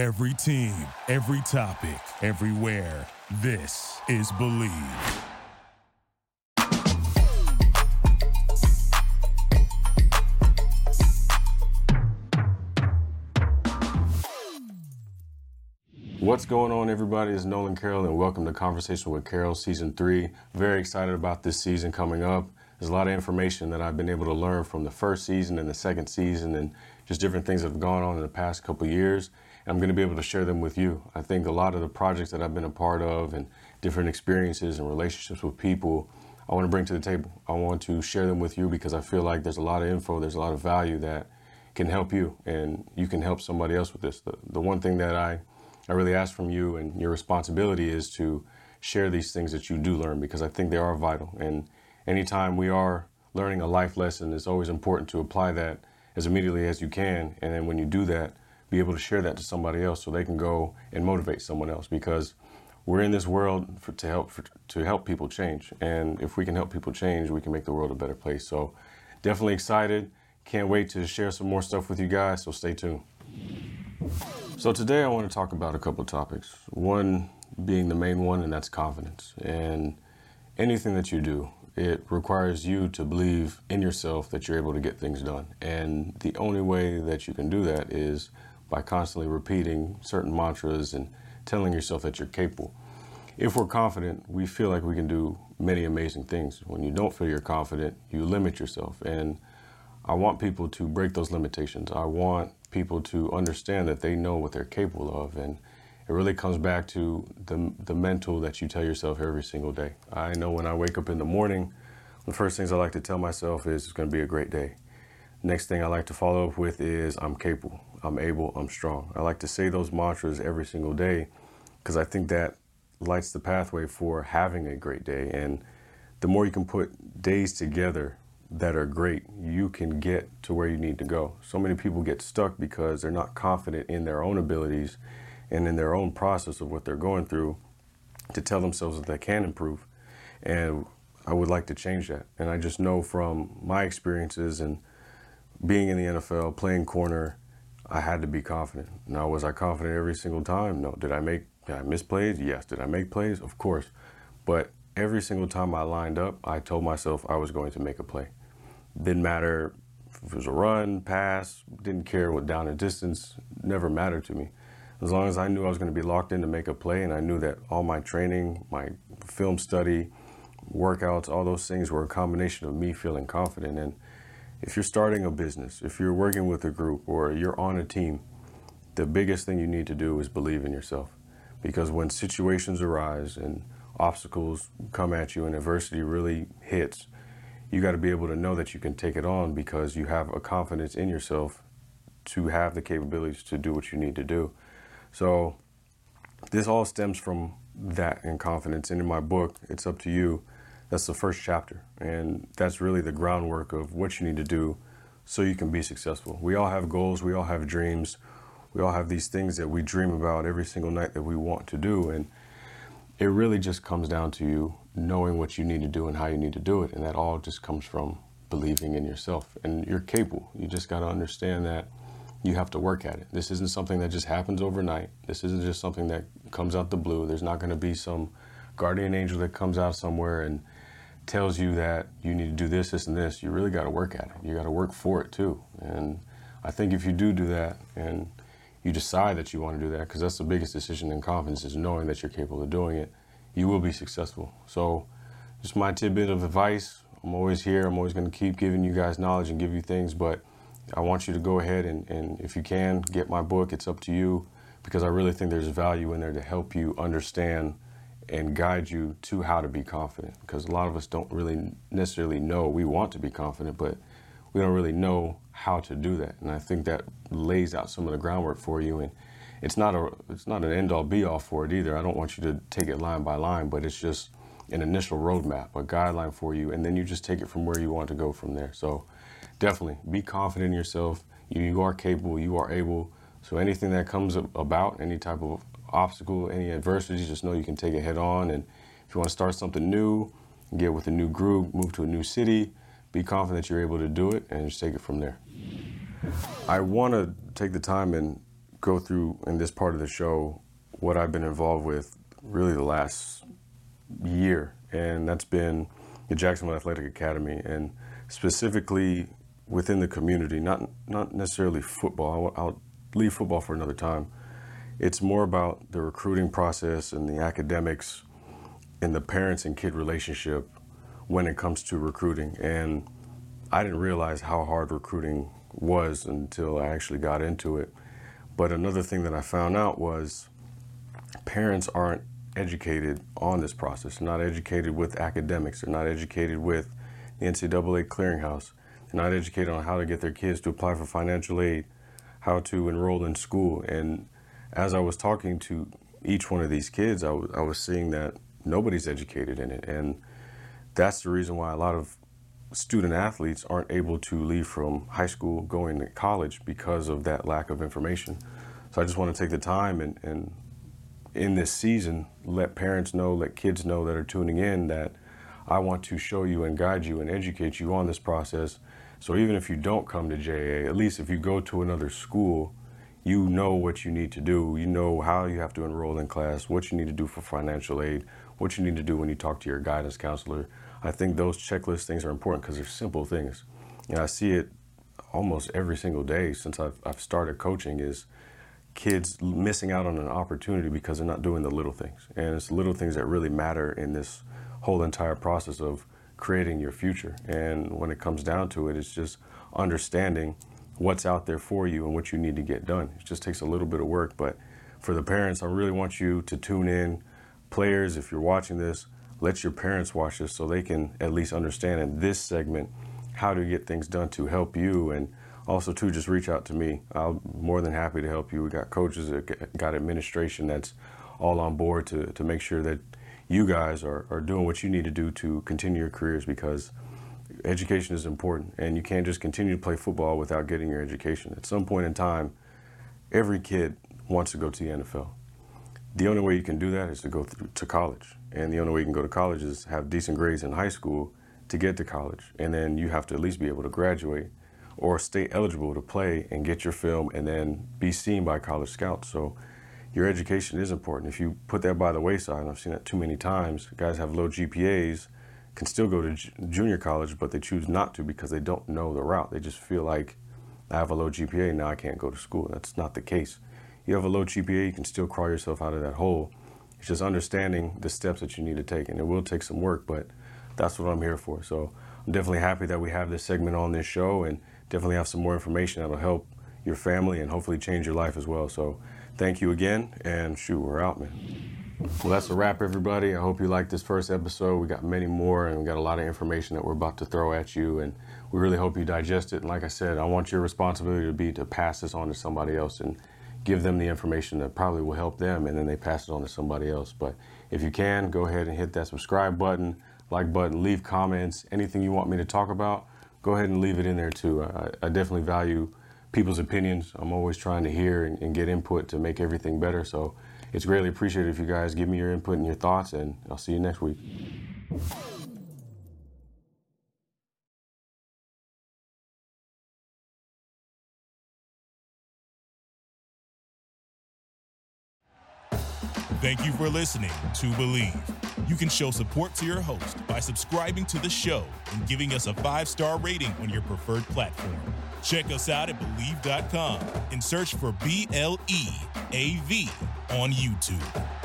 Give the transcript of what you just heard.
Every team, every topic, everywhere. This is Bleav. What's going on, everybody? It's Nolan Carroll, and welcome to Conversation with Carroll Season 3. Very excited about this season coming up. There's a lot of information that I've been able to learn from the first season and the second season, and just different things that have gone on in the past couple years. I'm going to be able to share them with you. I think a lot of the projects that I've been a part of and different experiences and relationships with people, I want to bring to the table. I want to share them with you because I feel like there's a lot of info, there's a lot of value that can help you, and you can help somebody else with this. The, the one thing that I I really ask from you and your responsibility is to share these things that you do learn because I think they are vital. And anytime we are learning a life lesson, it's always important to apply that as immediately as you can. And then when you do that, be able to share that to somebody else so they can go and motivate someone else because we're in this world for, to help for, to help people change. And if we can help people change, we can make the world a better place. So definitely excited. Can't wait to share some more stuff with you guys. So stay tuned. So today I want to talk about a couple of topics. One being the main one, and that's confidence. And anything that you do, it requires you to believe in yourself that you're able to get things done. And the only way that you can do that is by constantly repeating certain mantras and telling yourself that you're capable. If we're confident, we feel like we can do many amazing things. When you don't feel you're confident, you limit yourself. And I want people to break those limitations. I want people to understand that they know what they're capable of. And it really comes back to the, the mental that you tell yourself every single day. I know when I wake up in the morning, the first things I like to tell myself is it's going to be a great day. Next thing I like to follow up with is I'm capable, I'm able, I'm strong. I like to say those mantras every single day because I think that lights the pathway for having a great day. And the more you can put days together that are great, you can get to where you need to go. So many people get stuck because they're not confident in their own abilities and in their own process of what they're going through to tell themselves that they can improve. And I would like to change that. And I just know from my experiences and being in the NFL, playing corner, I had to be confident. Now, was I confident every single time? No. Did I make, did I miss plays? Yes. Did I make plays? Of course. But every single time I lined up, I told myself I was going to make a play. Didn't matter if it was a run, pass, didn't care what down and distance, never mattered to me. As long as I knew I was going to be locked in to make a play and I knew that all my training, my film study, workouts, all those things were a combination of me feeling confident. And if you're starting a business, if you're working with a group or you're on a team, the biggest thing you need to do is believe in yourself. Because when situations arise and obstacles come at you and adversity really hits, you got to be able to know that you can take it on because you have a confidence in yourself to have the capabilities to do what you need to do. So this all stems from that and confidence. And in my book, It's Up to You, that's the first chapter. And that's really the groundwork of what you need to do so you can be successful. We all have goals, we all have dreams, we all have these things that we dream about every single night that we want to do. And it really just comes down to you knowing what you need to do and how you need to do it. And that all just comes from believing in yourself. And you're capable. You just got to understand that you have to work at it. This isn't something that just happens overnight. This isn't just something that comes out the blue. There's not going to be some guardian angel that comes out somewhere and tells you that you need to do this, this, and this. You really got to work at it. You got to work for it too. And I think if you do do that and you decide that you want to do that, because that's the biggest decision in confidence is knowing that you're capable of doing it, you will be successful. So, just my tidbit of advice. I'm always here. I'm always going to keep giving you guys knowledge and give you things, but I want you to go ahead and, and if you can, get my book. It's up to you because I really think there's value in there to help you understand and guide you to how to be confident. Because a lot of us don't really necessarily know we want to be confident, but we don't really know how to do that. And I think that lays out some of the groundwork for you. And it's not a it's not an end all be all for it either. I don't want you to take it line by line, but it's just an initial roadmap, a guideline for you, and then you just take it from where you want to go from there. So definitely be confident in yourself. You, you are capable. You are able. So anything that comes about, any type of obstacle, any adversity, just know you can take it head on. And if you want to start something new, get with a new group, move to a new city, be confident that you're able to do it, and just take it from there. I want to take the time and go through in this part of the show what I've been involved with really the last year, and that's been the Jacksonville Athletic Academy, and specifically within the community, not not necessarily football. I'll, I'll leave football for another time. It's more about the recruiting process and the academics and the parents and kid relationship when it comes to recruiting. And I didn't realize how hard recruiting was until I actually got into it. But another thing that I found out was parents aren't educated on this process. They're not educated with academics. They're not educated with the NCAA clearinghouse. They're not educated on how to get their kids to apply for financial aid, how to enroll in school. And as I was talking to each one of these kids, I, w- I was seeing that nobody's educated in it. And that's the reason why a lot of student athletes aren't able to leave from high school going to college because of that lack of information. So I just want to take the time and, and in this season, let parents know, let kids know that are tuning in that I want to show you and guide you and educate you on this process. So even if you don't come to JA, at least if you go to another school, you know what you need to do. You know how you have to enroll in class, what you need to do for financial aid, what you need to do when you talk to your guidance counselor. I think those checklist things are important because they're simple things. And I see it almost every single day since I've, I've started coaching is kids missing out on an opportunity because they're not doing the little things. And it's little things that really matter in this whole entire process of creating your future. And when it comes down to it, it's just understanding what's out there for you and what you need to get done. It just takes a little bit of work. But for the parents, I really want you to tune in. Players, if you're watching this, let your parents watch this so they can at least understand in this segment how to get things done to help you and also too just reach out to me i'm more than happy to help you we got coaches got administration that's all on board to, to make sure that you guys are, are doing what you need to do to continue your careers because education is important and you can't just continue to play football without getting your education at some point in time every kid wants to go to the nfl the only way you can do that is to go to college and the only way you can go to college is have decent grades in high school to get to college and then you have to at least be able to graduate or stay eligible to play and get your film and then be seen by college scouts. So your education is important. If you put that by the wayside, I've seen that too many times, guys have low GPAs, can still go to junior college, but they choose not to because they don't know the route. They just feel like I have a low GPA, now I can't go to school. That's not the case. You have a low GPA, you can still crawl yourself out of that hole. It's just understanding the steps that you need to take, and it will take some work, but that's what I'm here for. So I'm definitely happy that we have this segment on this show, and definitely have some more information that'll help your family and hopefully change your life as well. So thank you again, and shoot, we're out, man. Well, that's a wrap, everybody. I hope you liked this first episode. We got many more, and we got a lot of information that we're about to throw at you, and we really hope you digest it. And like I said, I want your responsibility to be to pass this on to somebody else and give them the information that probably will help them, and then they pass it on to somebody else. But if you can, go ahead and hit that subscribe button, like button, leave comments, anything you want me to talk about go ahead and leave it in there too. I, I definitely value people's opinions. I'm always trying to hear and, and, get input to make everything better. So it's greatly appreciated if you guys give me your input and your thoughts, and I'll see you next week. Thank you for listening to Bleav. You can show support to your host by subscribing to the show and giving us a five star rating on your preferred platform. Check us out at Bleav.com and search for B L E A V on YouTube.